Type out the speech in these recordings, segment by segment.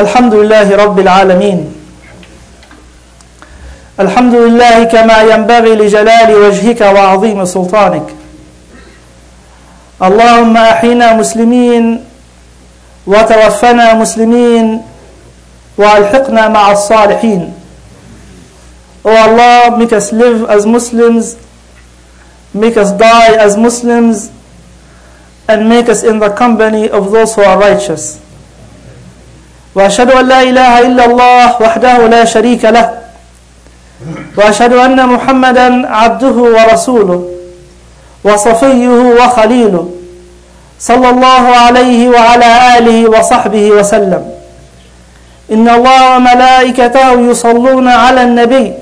الحمد لله رب العالمين. الحمد لله كما ينبغي لجلال وجهك وعظيم سلطانك. اللهم أحينا مسلمين وتوفنا مسلمين وألحقنا مع الصالحين. O Allah, make us live as Muslims, make us die as Muslims, and make us in the company of those who are righteous. وأشهد أن لا إله إلا الله وحده لا شريك له. وأشهد أن محمدا عبده ورسوله وصفيه وخليله صلى الله عليه وعلى آله وصحبه وسلم. إن الله وملائكته يصلون على النبي.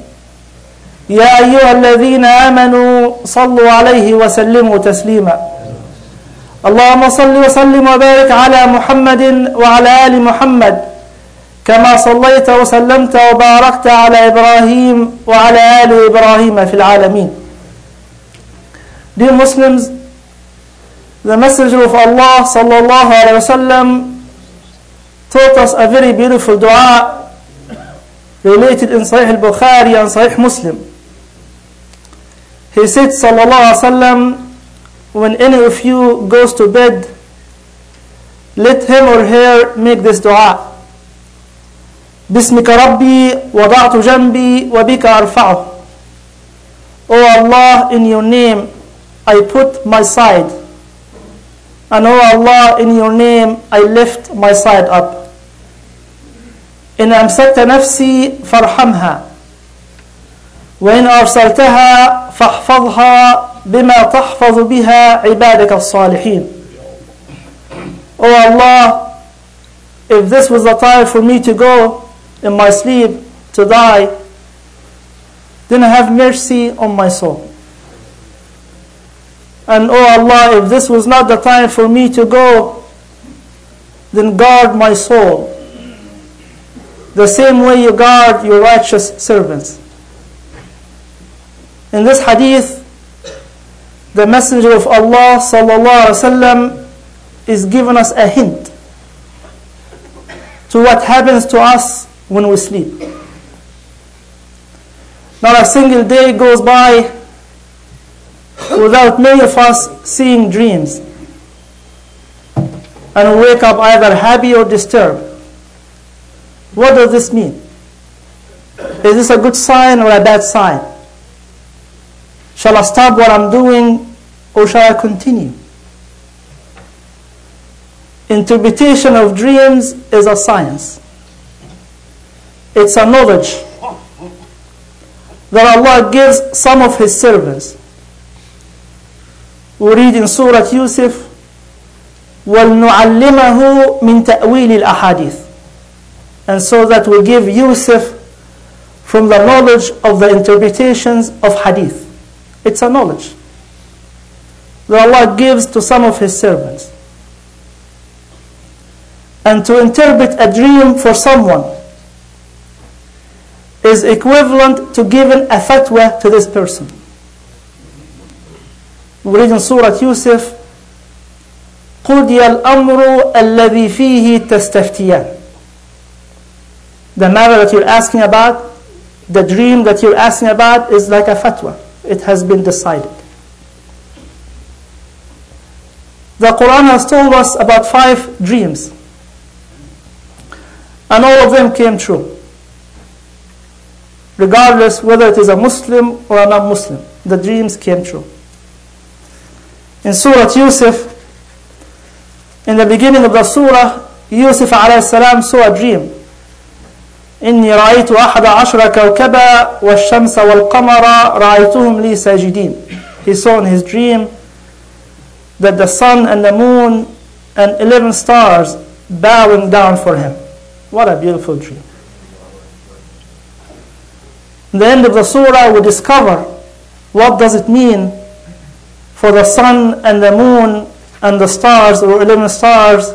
يا أيها الذين آمنوا صلوا عليه وسلموا تسليما. اللهم صل وسلم وبارك على محمد وعلى آل محمد كما صليت وسلمت وباركت على إبراهيم وعلى آل إبراهيم في العالمين Dear Muslims, the Messenger of Allah sallallahu alayhi wasallam taught us a very beautiful dua related in Sahih al-Bukhari and Sahih Muslim. He said sallallahu alayhi wasallam when any of you goes to bed let him or her make this dua باسمك ربي وضعت جنبي وبك أرفعه O Allah in your name I put my side and O Allah in your name I lift my side up إن أمسكت نفسي فارحمها وإن أرسلتها فاحفظها بما تحفظ بها عبادك الصالحين Oh Allah, if this was the time for me to go in my sleep to die, then have mercy on my soul. And oh Allah, if this was not the time for me to go, then guard my soul. The same way you guard your righteous servants. In this hadith, the Messenger of Allah wasallam is giving us a hint to what happens to us when we sleep. Not a single day goes by without many of us seeing dreams. And wake up either happy or disturbed. What does this mean? Is this a good sign or a bad sign? Shall I stop what I'm doing or shall I continue? Interpretation of dreams is a science. It's a knowledge that Allah gives some of His servants. We read in Surah Yusuf, وَلْنُعَلِّمَهُ مِنْ تَأْوِيلِ الْأَحَادِيثِ And so that we give Yusuf from the knowledge of the interpretations of hadith. It's a knowledge that Allah gives to some of His servants. And to interpret a dream for someone is equivalent to giving a fatwa to this person. We read in Surah Yusuf, قُضِيَ الْأَمْرُ الَّذِي فِيهِ تَسْتَفْتِيَانِ The matter that you're asking about, the dream that you're asking about is like a fatwa. It has been decided. The Quran has told us about five dreams. And all of them came true. Regardless whether it is a Muslim or a non-Muslim, the dreams came true. In Surah Yusuf, in the beginning of the surah, Yusuf alayhi salam saw a dream. إني رأيت أحد عشر كوكبا والشمس والقمر رأيتهم لي ساجدين. He saw in his dream that the sun and the moon and 11 stars bowing down for him. What a beautiful dream. In the end of the surah, we discover what does it mean for the sun and the moon and the stars, or 11 stars,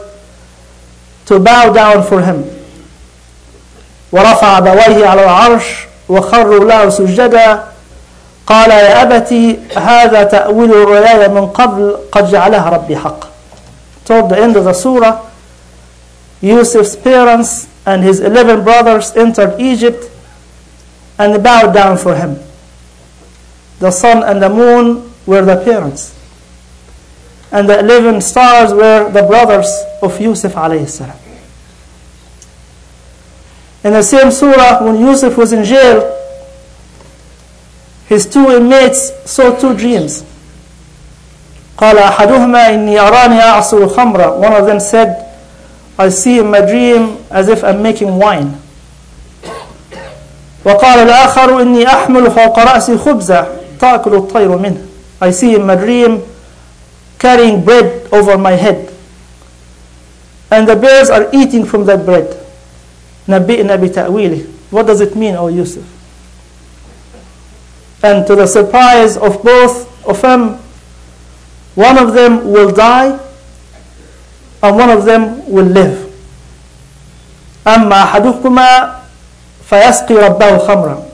to bow down for him. ورفع أبويه على العرش وخروا له سجدا قال يا أبتي هذا تأويل الرؤيا من قبل قد جعلها ربي حق. Toward the end of the surah, Yusuf's parents and his 11 brothers entered Egypt and bowed down for him. The sun and the moon were the parents, and the 11 stars were the brothers of Yusuf alayhi. In the same surah, when Yusuf was in jail, his two inmates saw two dreams. قال أحدهما إني أراني أعصر خمرا One of them said, I see in my dream as if I'm making wine. وقال الآخر إني أحمل فوق رأسي خبزة تأكل الطير منه I see in my dream carrying bread over my head. And the birds are eating from that bread. نبئنا بتأويله What does it mean, O Yusuf? And to the surprise of both of them, one of them will die and one of them will live. أما أحدكما فيسقي ربه خمرا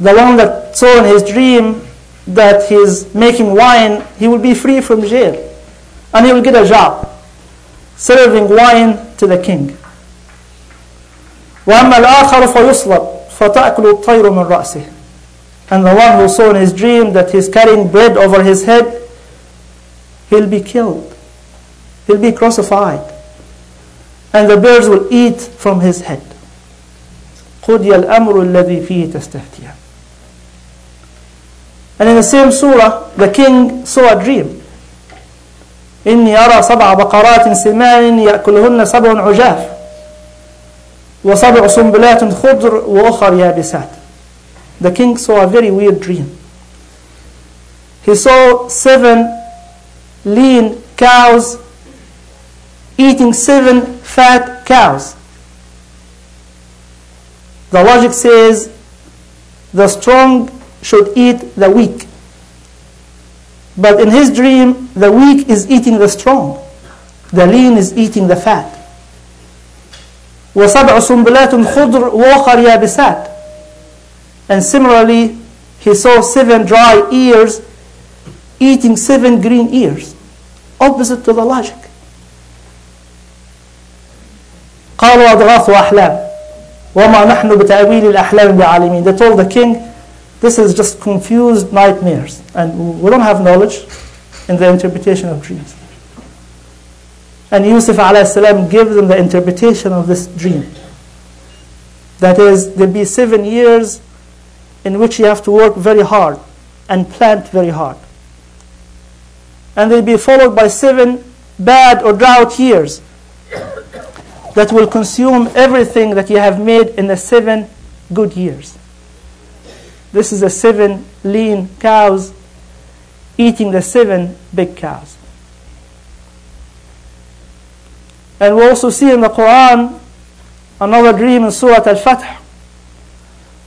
The one that saw in his dream that he's making wine, he will be free from jail. And he will get a job serving wine to the king. وأما الآخر فيصلب فتأكل الطير من رأسه And the one who saw in his dream that he's carrying bread over his head, he'll be killed. He'll be crucified. And the birds will eat from his head. قُضِيَ الْأَمْرُ الَّذِي فِيهِ تَسْتَفْتِيَانِ And in the same surah, the king saw a dream. إني أرى سبع بقرات سمان يأكلهن سبع عجاف وسبع سنبلات خضر وأخر يابسات The king saw a very weird dream. He saw seven lean cows eating seven fat cows. The logic says the strong should eat the weak. But in his dream, the weak is eating the strong. The lean is eating the fat. وسبع سنبلات خضر وأخر يابسات and similarly, he saw seven dry ears eating seven green ears, opposite to the logic. قالوا أضغاث أحلام وما نحن بتأويل الأحلام بعالمين. They told the king, this is just confused nightmares and we don't have knowledge in the interpretation of dreams. And Yusuf salam gives them the interpretation of this dream. That is, there'll be seven years in which you have to work very hard and plant very hard. And they'll be followed by seven bad or drought years that will consume everything that you have made in the seven good years. This is the seven lean cows eating the seven big cows. And we also see in the Quran another dream in Surah Al-Fath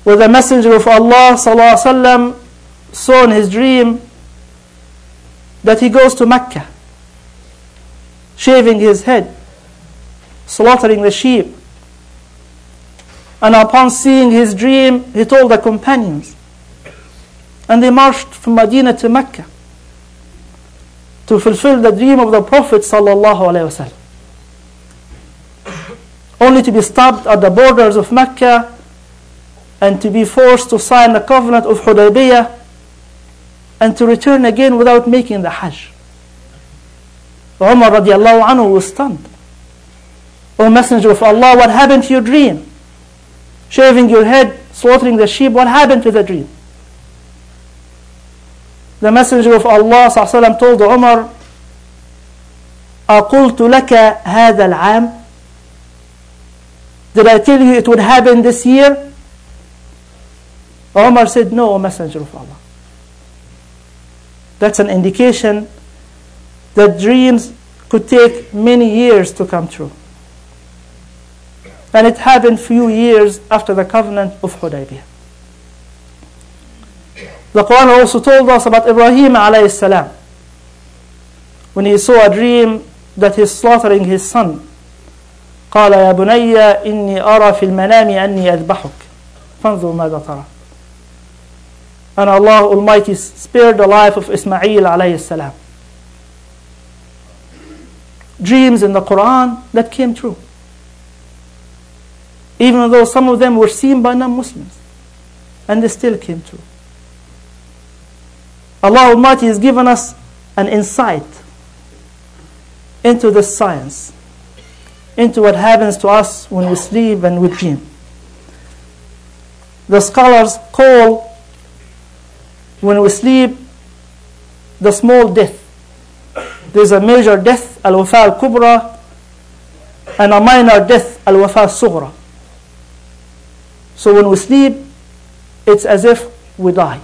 where the Messenger of Allah وسلم, saw in his dream that he goes to Mecca, shaving his head, slaughtering the sheep. And upon seeing his dream, he told the companions. And they marched from Medina to Mecca to fulfill the dream of the Prophet sallallahu alaihi wasallam. Only to be stopped at the borders of Mecca and to be forced to sign the covenant of Hudaybiyah and to return again without making the Hajj. Umar radiallahu anhu was stunned. O Messenger of Allah, what happened to your dream? Shaving your head, slaughtering the sheep, what happened to the dream? The Messenger of Allah وسلم, told Umar, أقلت لك هذا العام Did I tell you it would happen this year? Umar said, No, O Messenger of Allah. That's an indication that dreams could take many years to come true. And it happened few years after the covenant of Hudaybiyah. The Quran also told us about Ibrahim alayhi salam. When he saw a dream that he's slaughtering his son. قال يا بني إني أرى في المنام أني أذبحك فانظر ماذا ترى and Allah Almighty spared the life of Ismail alayhi salam. Dreams in the Quran that came true. even though some of them were seen by non-Muslims. And they still came true. Allah Almighty has given us an insight into this science, into what happens to us when we sleep and we dream. The scholars call when we sleep the small death. There's a major death, al-wafa al-kubra, and a minor death, al-wafa al-sughra. So when we sleep, it's as if we die.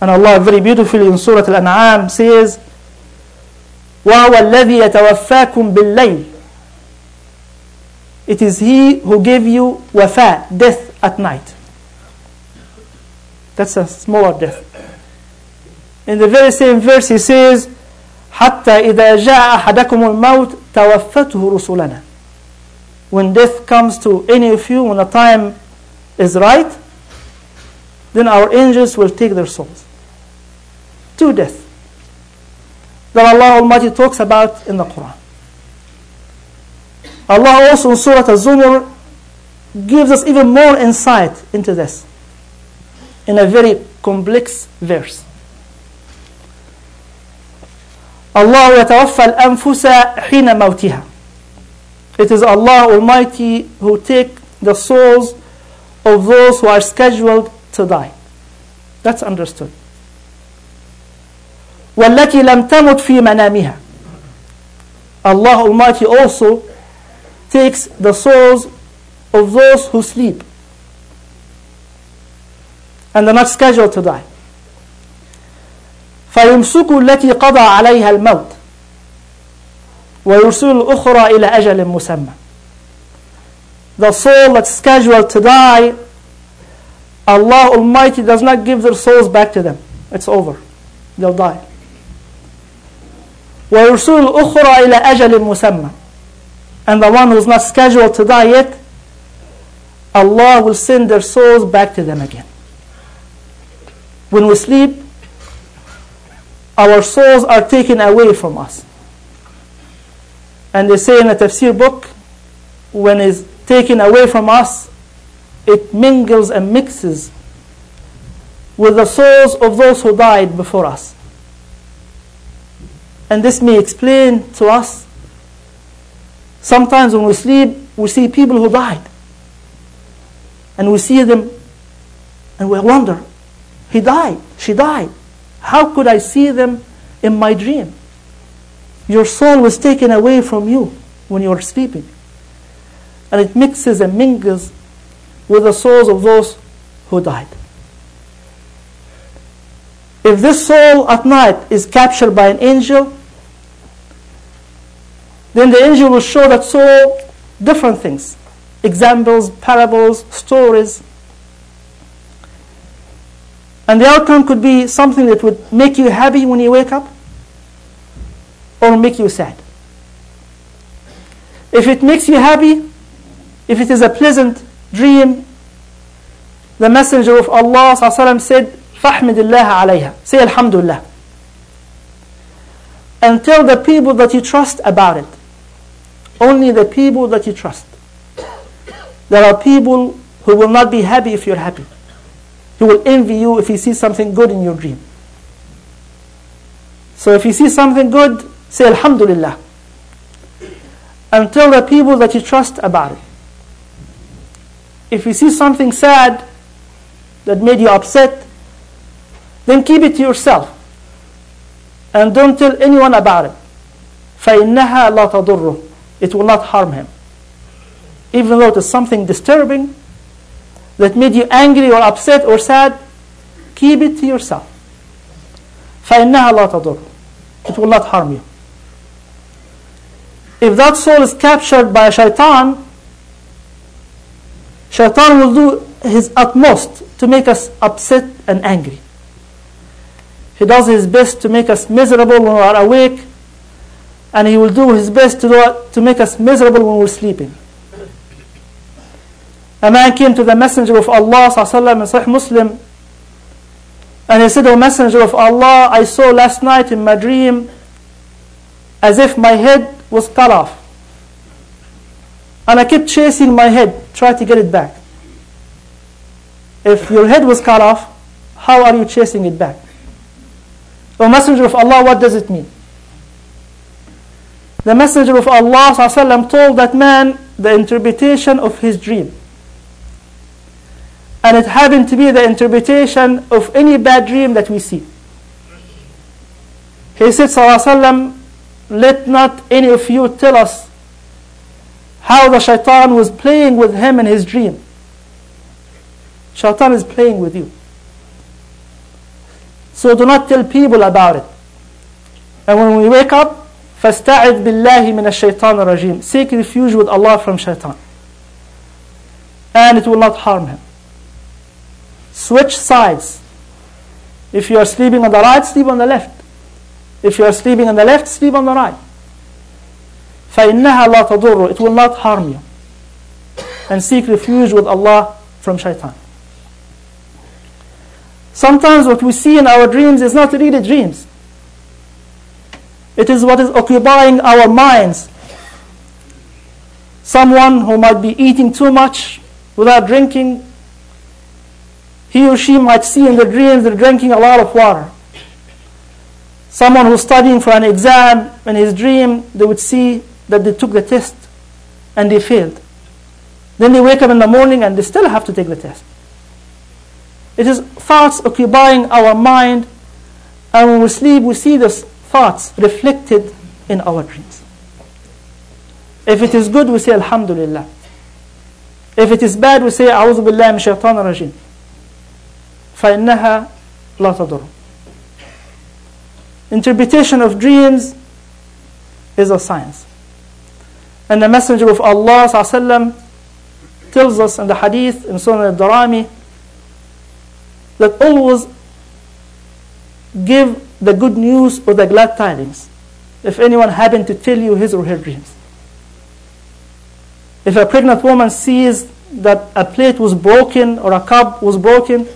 And Allah very beautifully in Surah Al-An'am says, وَهُوَ الَّذِي يَتَوَفَّاكُمْ بِاللَّيْلِ It is He who gave you wafa, death at night. That's a smaller death. In the very same verse he says, حتى إذا جاء أحدكم الموت توفته رسلنا. When death comes to any of you, when the time is right, then our angels will take their souls to death that Allah Almighty talks about in the Quran. Allah also in Surah Al-Zumar gives us even more insight into this in a very complex verse. Allah يتوفى الأنفس حين موتها. It is Allah Almighty who take the souls of those who are scheduled to die. That's understood. والتي لم تمت في منامها Allah Almighty also takes the souls of those who sleep And are not scheduled to die فيمسك التي قضى عليها الموت ويرسل الأخرى إلى أجل مسمى The soul that's scheduled to die Allah Almighty does not give their souls back to them. It's over. They'll die. ويرسل الأخرى إلى أجل مسمى and the one who's not scheduled to die yet Allah will send their souls back to them again when we sleep our souls are taken away from us and they say in the tafsir book when it's taken away from us it mingles and mixes with the souls of those who died before us and this may explain to us sometimes when we sleep, we see people who died. And we see them and we wonder, he died, she died. How could I see them in my dream? Your soul was taken away from you when you were sleeping. And it mixes and mingles with the souls of those who died. If this soul at night is captured by an angel, then the angel will show that soul different things examples, parables, stories. And the outcome could be something that would make you happy when you wake up or make you sad. If it makes you happy, if it is a pleasant dream, the Messenger of Allah said, فَحْمِدِ اللَّهَ عَلَيْهَا Say Alhamdulillah. And tell the people that you trust about it. Only the people that you trust. There are people who will not be happy if you're happy. He will envy you if he sees something good in your dream. So if you see something good, say Alhamdulillah. And tell the people that you trust about it. If you see something sad that made you upset, then keep it to yourself. And don't tell anyone about it. فإنها لا تضره it will not harm him. Even though it is something disturbing that made you angry or upset or sad, keep it to yourself. فإنها لا تضر. It will not harm you. If that soul is captured by a shaitan, shaitan will do his utmost to make us upset and angry. He does his best to make us miserable when we are awake and he will do his best to, do, to make us miserable when we're sleeping. A man came to the Messenger of Allah وسلم, in Sahih Muslim and he said, O Messenger of Allah, I saw last night in my dream as if my head was cut off. and I kept chasing my head, try to get it back. If your head was cut off, how are you chasing it back? O Messenger of Allah, what does it mean? The Messenger of Allah وسلم, told that man the interpretation of his dream. And it happened to be the interpretation of any bad dream that we see. He said, وسلم, Let not any of you tell us how the shaitan was playing with him in his dream. Shaitan is playing with you. So do not tell people about it. And when we wake up, فَاسْتَعِذْ بِاللَّهِ مِنَ الشَّيْطَانِ الرَّجِيمِ Seek refuge with Allah from shaitan. And it will not harm him. Switch sides. If you are sleeping on the right, sleep on the left. If you are sleeping on the left, sleep on the right. فَإِنَّهَا لَا تَضُرُّ It will not harm you. And seek refuge with Allah from shaitan. Sometimes what we see in our dreams is not really dreams. It is what is occupying our minds. Someone who might be eating too much without drinking, he or she might see in their dreams they're drinking a lot of water. Someone who's studying for an exam, in his dream, they would see that they took the test and they failed. Then they wake up in the morning and they still have to take the test. It is thoughts occupying our mind, and when we sleep, we see those thoughts reflected in our dreams. If it is good, we say Alhamdulillah. If it is bad, we say A'udhu Billahi Shaitan Rajim. فإنها لا تضر. Interpretation of dreams is a science. And the Messenger of Allah وسلم, tells us in the hadith in Sunan al-Darami that always give the good news or the glad tidings if anyone happened to tell you his or her dreams. If a pregnant woman sees that a plate was broken or a cup was broken,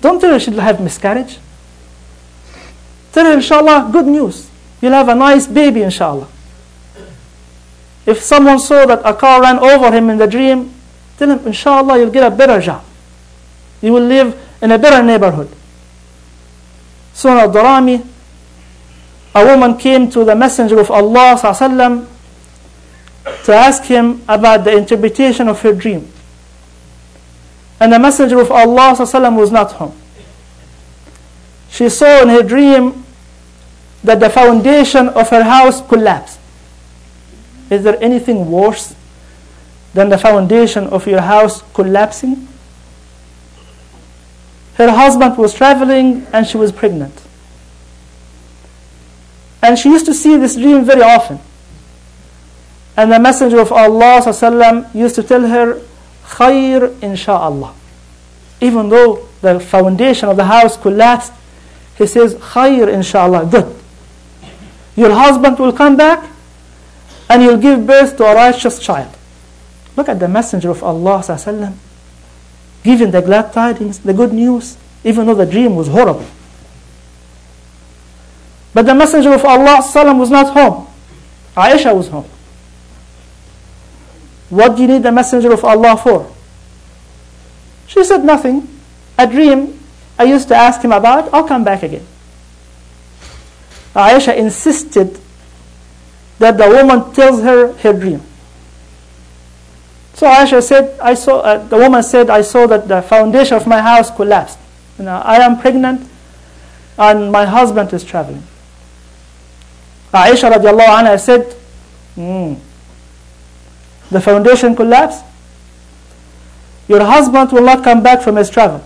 don't tell her she'll have miscarriage. Tell her, inshallah, good news. You'll have a nice baby, inshallah. If someone saw that a car ran over him in the dream, tell him, inshallah, you'll get a better job. You will live in a better neighborhood. Sunan al-Darami, a woman came to the Messenger of Allah وسلم, to ask him about the interpretation of her dream. And the Messenger of Allah وسلم, was not home. She saw in her dream that the foundation of her house collapsed. Is there anything worse than the foundation of your house collapsing? Her husband was traveling and she was pregnant. And she used to see this dream very often. And the Messenger of Allah وسلم, used to tell her, Khair insha'Allah. Even though the foundation of the house collapsed, he says, Khair insha'Allah, good. Your husband will come back and you'll give birth to a righteous child. Look at the Messenger of Allah وسلم, giving the glad tidings, the good news, even though the dream was horrible. But the Messenger of Allah was not home. Aisha was home. What do you need the Messenger of Allah for? She said nothing. A dream I used to ask him about, I'll come back again. Aisha insisted that the woman tells her her dream. So Aisha said, I saw, uh, the woman said, I saw that the foundation of my house collapsed. You know, I am pregnant and my husband is traveling. Aisha radiallahu anha said, mm, the foundation collapsed. Your husband will not come back from his travel.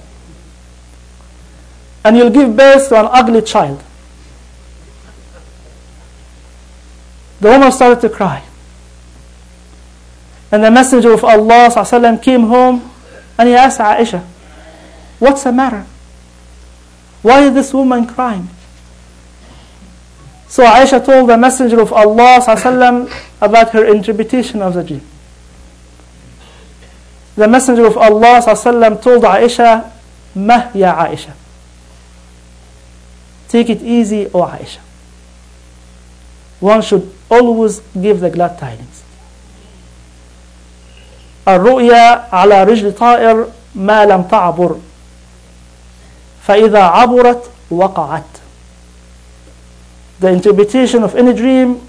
And you'll give birth to an ugly child. The woman started to cry. And the Messenger of Allah وسلم, came home and he asked Aisha, What's the matter? Why is this woman crying? So Aisha told the Messenger of Allah وسلم, about her interpretation of the dream. The Messenger of Allah وسلم, told Aisha, Mah ya Aisha. Take it easy, O Aisha. One should always give the glad tidings. الرؤيا على رجل طائر ما لم تعبر فإذا عبرت وقعت The interpretation of any dream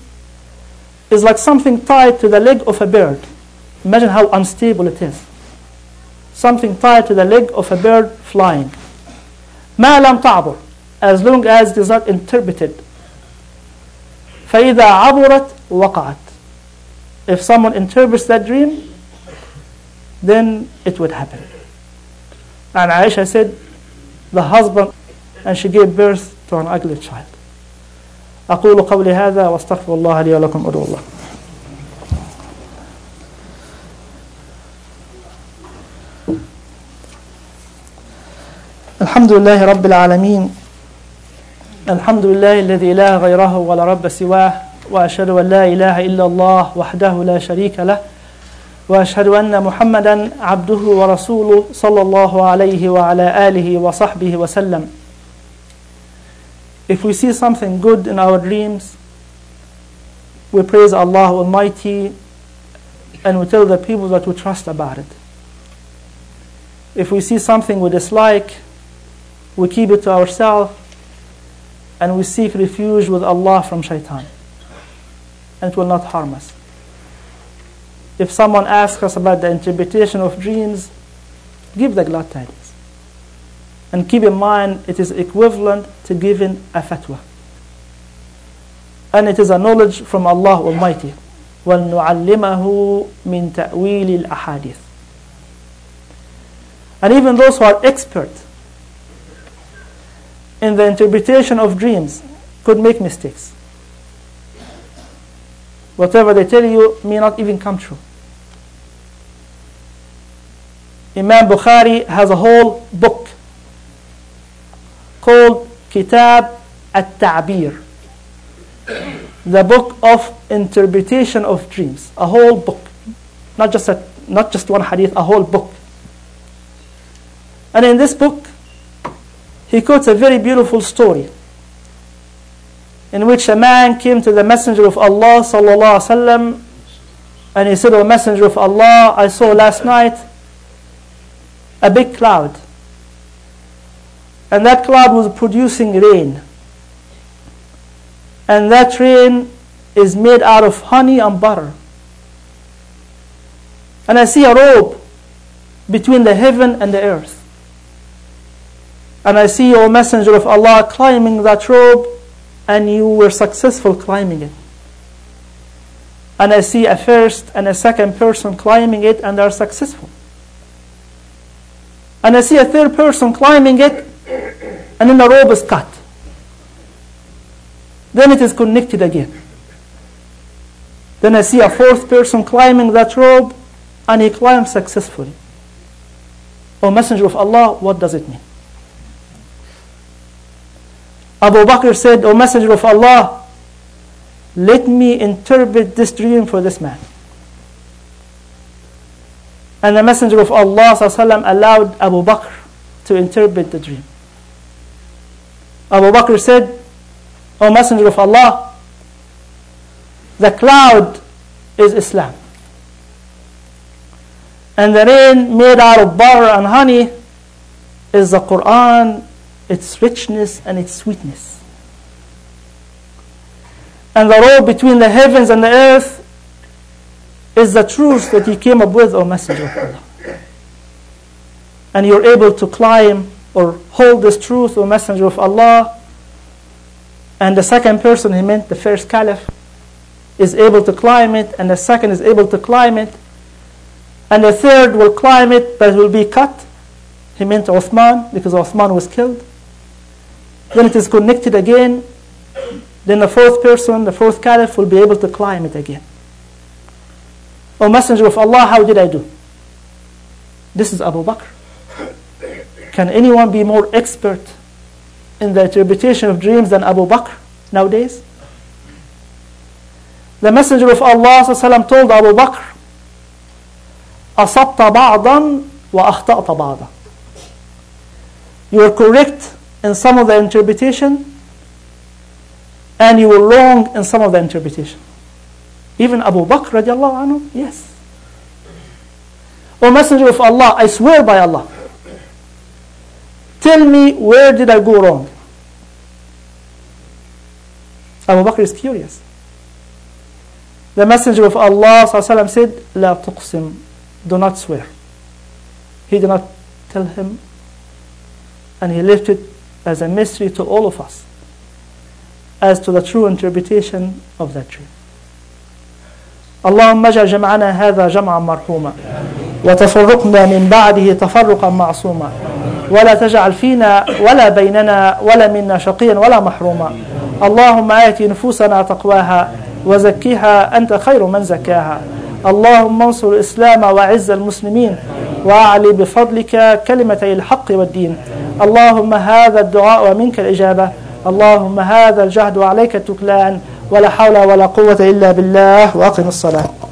is like something tied to the leg of a bird. Imagine how unstable it is. Something tied to the leg of a bird flying. ما لم تعبر as long as it is not interpreted. فإذا عبرت وقعت. If someone interprets that dream, then it would happen. And Aisha said, the husband, and she gave birth to an ugly child. أقول قولي هذا واستغفر الله لي ولكم أدعو الله الحمد لله رب العالمين الحمد لله الذي لا غيره ولا رب سواه وأشهد أن لا إله إلا الله وحده لا شريك له وأشهد أن محمدا عبده ورسوله صلى الله عليه وعلى آله وصحبه وسلم If we see something good in our dreams, we praise Allah Almighty and we tell the people that we trust about it. If we see something we dislike, we keep it to ourselves and we seek refuge with Allah from shaitan. And it will not harm us. If someone asks us about the interpretation of dreams, give the glad tidings. And keep in mind, it is equivalent to giving a fatwa. And it is a knowledge from Allah Almighty. وَلْنُعَلِّمَهُ مِنْ تَأْوِيلِ الْأَحَادِيثِ And even those who are expert in the interpretation of dreams could make mistakes. Whatever they tell you may not even come true. Imam Bukhari has a whole book called Kitab At-Ta'bir, the book of interpretation of dreams, a whole book, not just a, not just one hadith, a whole book. And in this book, he quotes a very beautiful story in which a man came to the Messenger of Allah sallallahu alaihi wasallam, and he said, "O Messenger of Allah, I saw last night a big cloud." and that cloud was producing rain. And that rain is made out of honey and butter. And I see a rope between the heaven and the earth. And I see your messenger of Allah climbing that rope, and you were successful climbing it. And I see a first and a second person climbing it, and are successful. And I see a third person climbing it, and then the rope is cut. Then it is connected again. Then I see a fourth person climbing that rope and he climbs successfully. O Messenger of Allah, what does it mean? Abu Bakr said, O Messenger of Allah, let me interpret this dream for this man. And the Messenger of Allah allowed Abu Bakr to interpret the dream. Abu Bakr said, O Messenger of Allah, the cloud is Islam. And the rain made out of butter and honey is the Quran, its richness and its sweetness. And the road between the heavens and the earth is the truth that you came up with, O Messenger of Allah. And you're able to climb or hold this truth, O Messenger of Allah. And the second person, he meant the first caliph, is able to climb it, and the second is able to climb it, and the third will climb it, but will be cut. He meant Uthman, because Uthman was killed. Then it is connected again. Then the fourth person, the fourth caliph, will be able to climb it again. O Messenger of Allah, how did I do? This is Abu Bakr. Can anyone be more expert in the interpretation of dreams than Abu Bakr nowadays? The Messenger of Allah told Abu Bakr, أصبت بعضا وأخطأت بعضا. You are correct in some of the interpretation and you were wrong in some of the interpretation. Even Abu Bakr radiallahu anhu, yes. O Messenger of Allah, I swear by Allah. Tell me where did I go wrong? Abu Bakr is curious. The Messenger of Allah وسلم, said, لا تقسم, do not swear. He did not tell him, and he left it as a mystery to all of us as to the true interpretation of that dream. اللهم اجعل جمعنا هذا جمعا مرحوما وتفرقنا من بعده تفرقا معصوما ولا تجعل فينا ولا بيننا ولا منا شقيا ولا محروما اللهم آت نفوسنا تقواها وزكيها أنت خير من زكاها اللهم انصر الإسلام وعز المسلمين وأعلي بفضلك كلمتي الحق والدين. اللهم هذا الدعاء ومنك الإجابة. اللهم هذا الجهد وعليك التكلان. ولا حول ولا قوة إلا بالله. وأقم الصلاة.